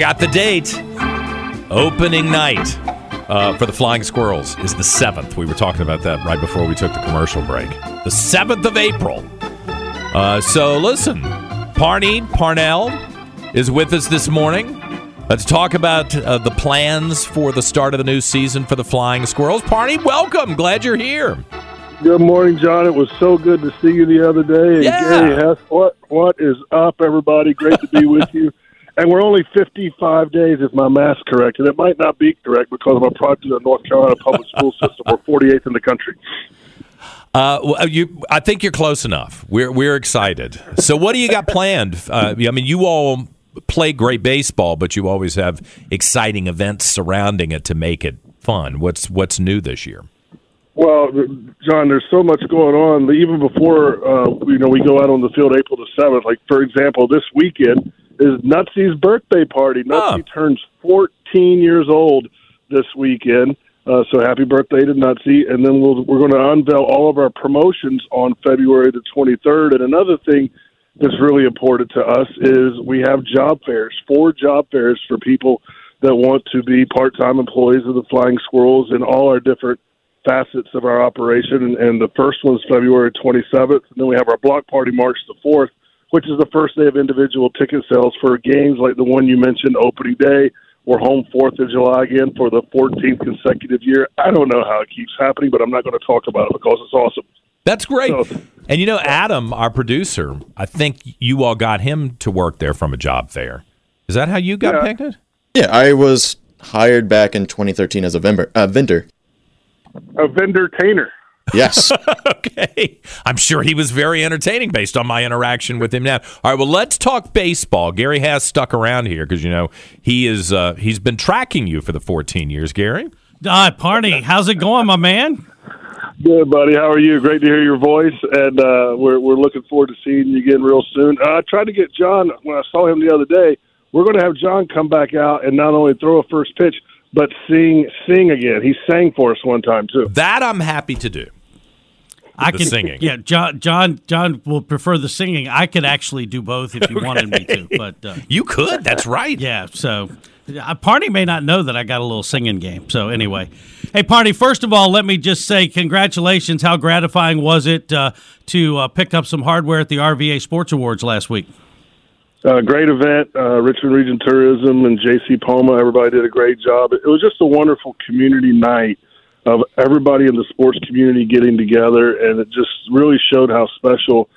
got the date. Opening night uh, for the Flying Squirrels is the 7th. We were talking about that right before we took the commercial break. The 7th of April. Uh, so listen, Parney Parnell is with us this morning. Let's talk about uh, the plans for the start of the new season for the Flying Squirrels. Parney, welcome. Glad you're here. Good morning, John. It was so good to see you the other day. And Yeah. Gary Hess, what what is up, everybody? Great to be with you. And we're only 55 days, if my math's correct, and it might not be correct because of a project of the North Carolina public school system. We're 48th in the country. Uh, well, you, I think you're close enough. We're we're excited. So, what do you got planned? Uh, I mean, you all play great baseball, but you always have exciting events surrounding it to make it fun. What's what's new this year? Well, John, there's so much going on. Even before uh, you know we go out on the field April the seventh. Like for example, this weekend is Nutsy's birthday party. Nutsy Oh. turns 14 years old this weekend. Uh, so happy birthday to Nutsy! And then we'll, we're going to unveil all of our promotions on February the 23rd. And another thing that's really important to us is we have job fairs, four job fairs for people that want to be part-time employees of the Flying Squirrels in all our different facets of our operation. And, and the first one's February 27th, and then we have our block party March the 4th, which is the first day of individual ticket sales for games like the one you mentioned, opening day. We're home 4th of July again for the 14th consecutive year. I don't know how it keeps happening, but I'm not going to talk about it because it's awesome. That's great. So- And you know, Adam, our producer, I think you all got him to work there from a job fair. Is that how you got Yeah. picked? Yeah, I was hired back in 2013 as a vendor. Uh, vendor. A vendor tainer. Yes. Okay. I'm sure he was very entertaining based on my interaction with him now. All right, well, let's talk baseball. Gary has stuck around here because you know he is uh, he's been tracking you for the 14 years, Gary. Uh, Parney, how's it going, my man? Good, buddy. How are you? Great to hear your voice, and uh, we're we're looking forward to seeing you again real soon. Uh, I tried to get John when I saw him the other day. We're going to have John come back out and not only throw a first pitch, but sing sing again. He sang for us one time too. That I'm happy to do. I The can singing. Yeah, John. John. John will prefer the singing. I could actually do both if you wanted me to. But uh, You could. That's right. yeah, so uh, Parney may not know that I got a little singing game. So anyway, hey, Parney. First of all, let me just say congratulations. How gratifying was it uh, to uh, pick up some hardware at the RVA Sports Awards last week? Uh, great event. Uh, Richmond Region Tourism and J.C. Poma, everybody did a great job. It was just a wonderful community night of everybody in the sports community getting together, and it just really showed how special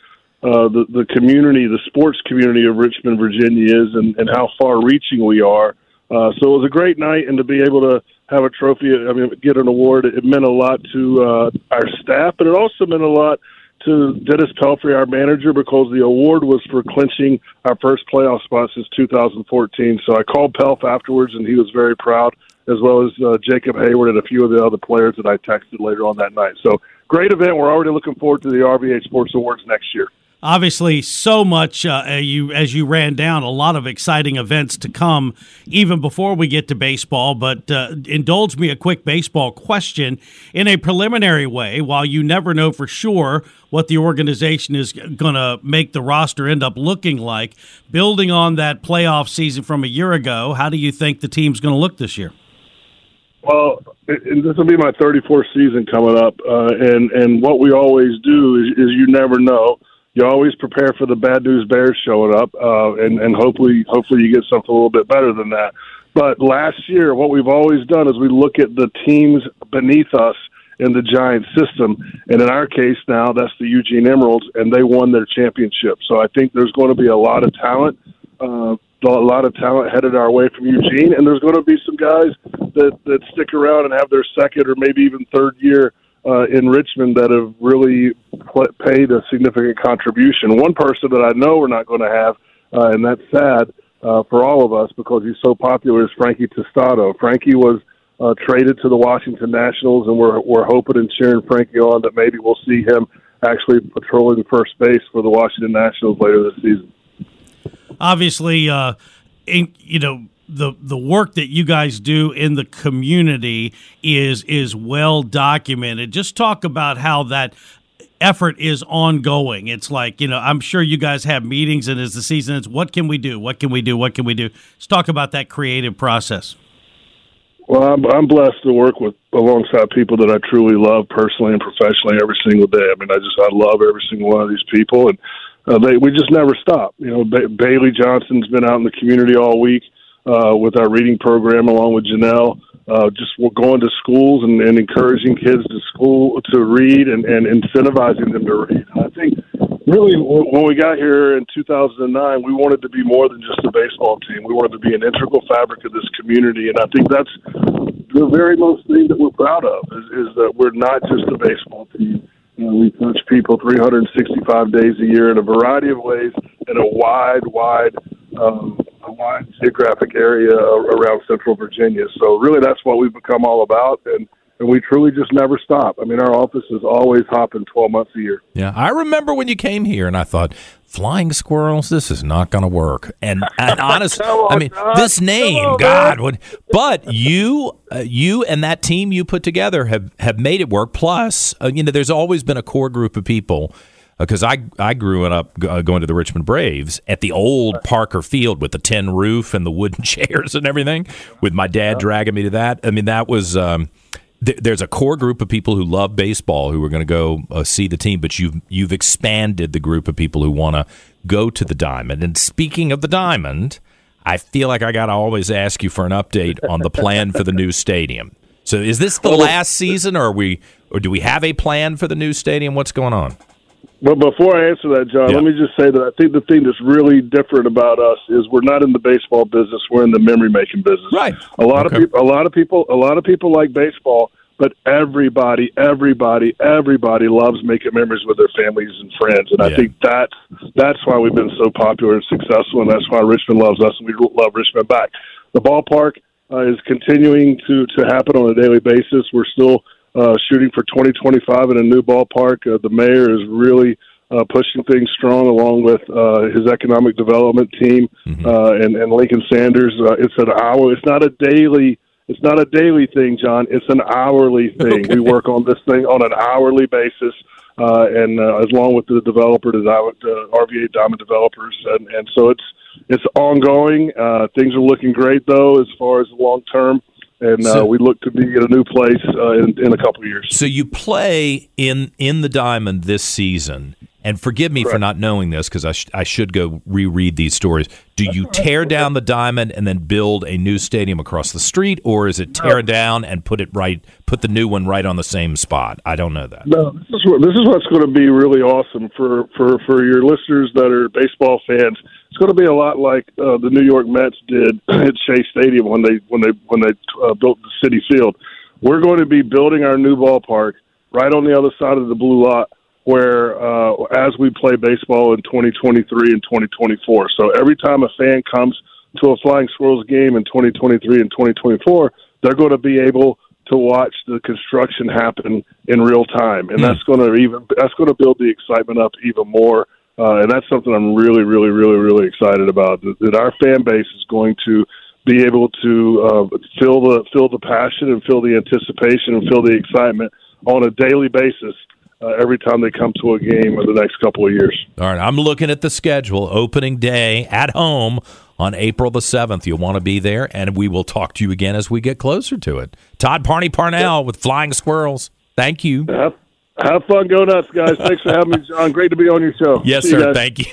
uh, the, the community, the sports community of Richmond, Virginia is, and, and how far reaching we are. Uh, so it was a great night, and to be able to have a trophy, I mean, get an award, it meant a lot to uh, our staff, but it also meant a lot to Dennis Pelfrey, our manager, because the award was for clinching our first playoff spot since 2014. So I called Pelf afterwards, and he was very proud, as well as uh, Jacob Heyward and a few of the other players that I texted later on that night. So great event. We're already looking forward to the RVA Sports Awards next year. obviously so much uh, you as you ran down a lot of exciting events to come even before we get to baseball but uh, indulge me a quick baseball question in a preliminary way while you never know for sure what the organization is going to make the roster end up looking like building on that playoff season from a year ago how do you think the team's going to look this year Well, and this will be my 34th season coming up, uh, and and what we always do is, is you never know. You always prepare for the bad news bears showing up, uh, and and hopefully hopefully you get something a little bit better than that. But last year, what we've always done is we look at the teams beneath us in the Giant system, and in our case now, that's the Eugene Emeralds, and they won their championship. So I think there's going to be a lot of talent. Uh, a lot of talent headed our way from Eugene, and there's going to be some guys that that stick around and have their second or maybe even third year uh, in Richmond that have really paid a significant contribution. One person that I know we're not going to have, uh, and that's sad uh, for all of us because he's so popular, is Frankie Tostado. Frankie was uh, traded to the Washington Nationals, and we're we're hoping and cheering Frankie on that maybe we'll see him actually patrolling first base for the Washington Nationals later this season. Obviously, uh, in, you know the the work that you guys do in the community is is well documented. Just talk about how that effort is ongoing. It's like you know, I'm sure you guys have meetings, and as the season is, what can we do? What can we do? What can we do? Let's talk about that creative process. Well, I'm, I'm blessed to work with alongside people that I truly love personally and professionally every single day. I mean, I just I love every single one of these people, and uh, they we just never stop. You know, ba- Bailey Johnson's been out in the community all week uh, with our reading program along with Janelle. Uh, just we're going to schools and, and encouraging kids to school to read and, and incentivizing them to read. I think really when we got here in 2009, we wanted to be more than just a baseball team. We wanted to be an integral fabric of this community, and I think that's the very most thing that we're proud of is, is that we're not just a baseball team. You know, we touch people 365 days a year in a variety of ways in a wide, wide, um, a wide geographic area around Central Virginia. So really, that's what we've become all about, and and we truly just never stop. I mean, our office is always hopping 12 months a year. Yeah, I remember when you came here, and I thought, flying squirrels, this is not going to work. And, and honest, I mean, this name, on, God, would. But you, uh, you and that team you put together have have made it work. Plus, uh, you know, there's always been a core group of people because uh, I I grew up uh, going to the Richmond Braves at the old Parker Field with the tin roof and the wooden chairs and everything. With my dad dragging me to that. I mean, that was. Um, there's a core group of people who love baseball who are going to go uh, see the team, but you've you've expanded the group of people who want to go to the Diamond. And speaking of the Diamond, I feel like I got to always ask you for an update on the plan for the new stadium. So, is this the last season, or we, or do we have a plan for the new stadium? What's going on? But before I answer that, John, yeah. let me just say that I think the thing that's really different about us is we're not in the baseball business; we're in the memory making business. Right. A lot okay. of people, a lot of people, a lot of people like baseball, but everybody, everybody, everybody loves making memories with their families and friends, and yeah. I think that's that's why we've been so popular and successful, and that's why Richmond loves us, and we love Richmond back. The ballpark uh, is continuing to to happen on a daily basis. We're still uh, shooting for 2025 in a new ballpark. Uh, the mayor is really uh, pushing things strong along with uh, his economic development team mm-hmm. uh, and, and Lincoln Saunders. Uh, it's an hour. It's not a daily. It's not a daily thing, John. It's an hourly thing. Okay. We work on this thing on an hourly basis, uh, and uh, as long with the developer, the uh, RVA Diamond Developers, and, and so it's it's ongoing. Uh, things are looking great though, as far as long term and uh, we look to be at a new place uh, in, in a couple of years. So you play in in the Diamond this season, and forgive me Correct. for not knowing this because I, sh- I should go reread these stories. Do you tear down the Diamond and then build a new stadium across the street, or is it tear no. down and put it right, put the new one right on the same spot? I don't know that. No, this is what, this is what's going to be really awesome for for for your listeners that are baseball fans it's going to be a lot like uh, the New York Mets did at Shea Stadium when they when they when they uh, built the Citi Field. We're going to be building our new ballpark right on the other side of the blue lot, where uh, as we play baseball in 2023 and 2024. So every time a fan comes to a Flying Squirrels game in 2023 and 2024, they're going to be able to watch the construction happen in real time, and mm. that's going to even that's going to build the excitement up even more uh, and that's something I'm really, really, really, really excited about. That, that our fan base is going to be able to uh, feel the feel the passion and feel the anticipation and feel the excitement on a daily basis uh, every time they come to a game in the next couple of years. All right, I'm looking at the schedule. Opening day at home on April the 7th. You'll want to be there, and we will talk to you again as we get closer to it. Todd Parney Parnell yep. with Flying Squirrels. Thank you. Yep. Have fun, go nuts, guys. Thanks for having me, John. Great to be on your show. Yes, See sir. Thank you.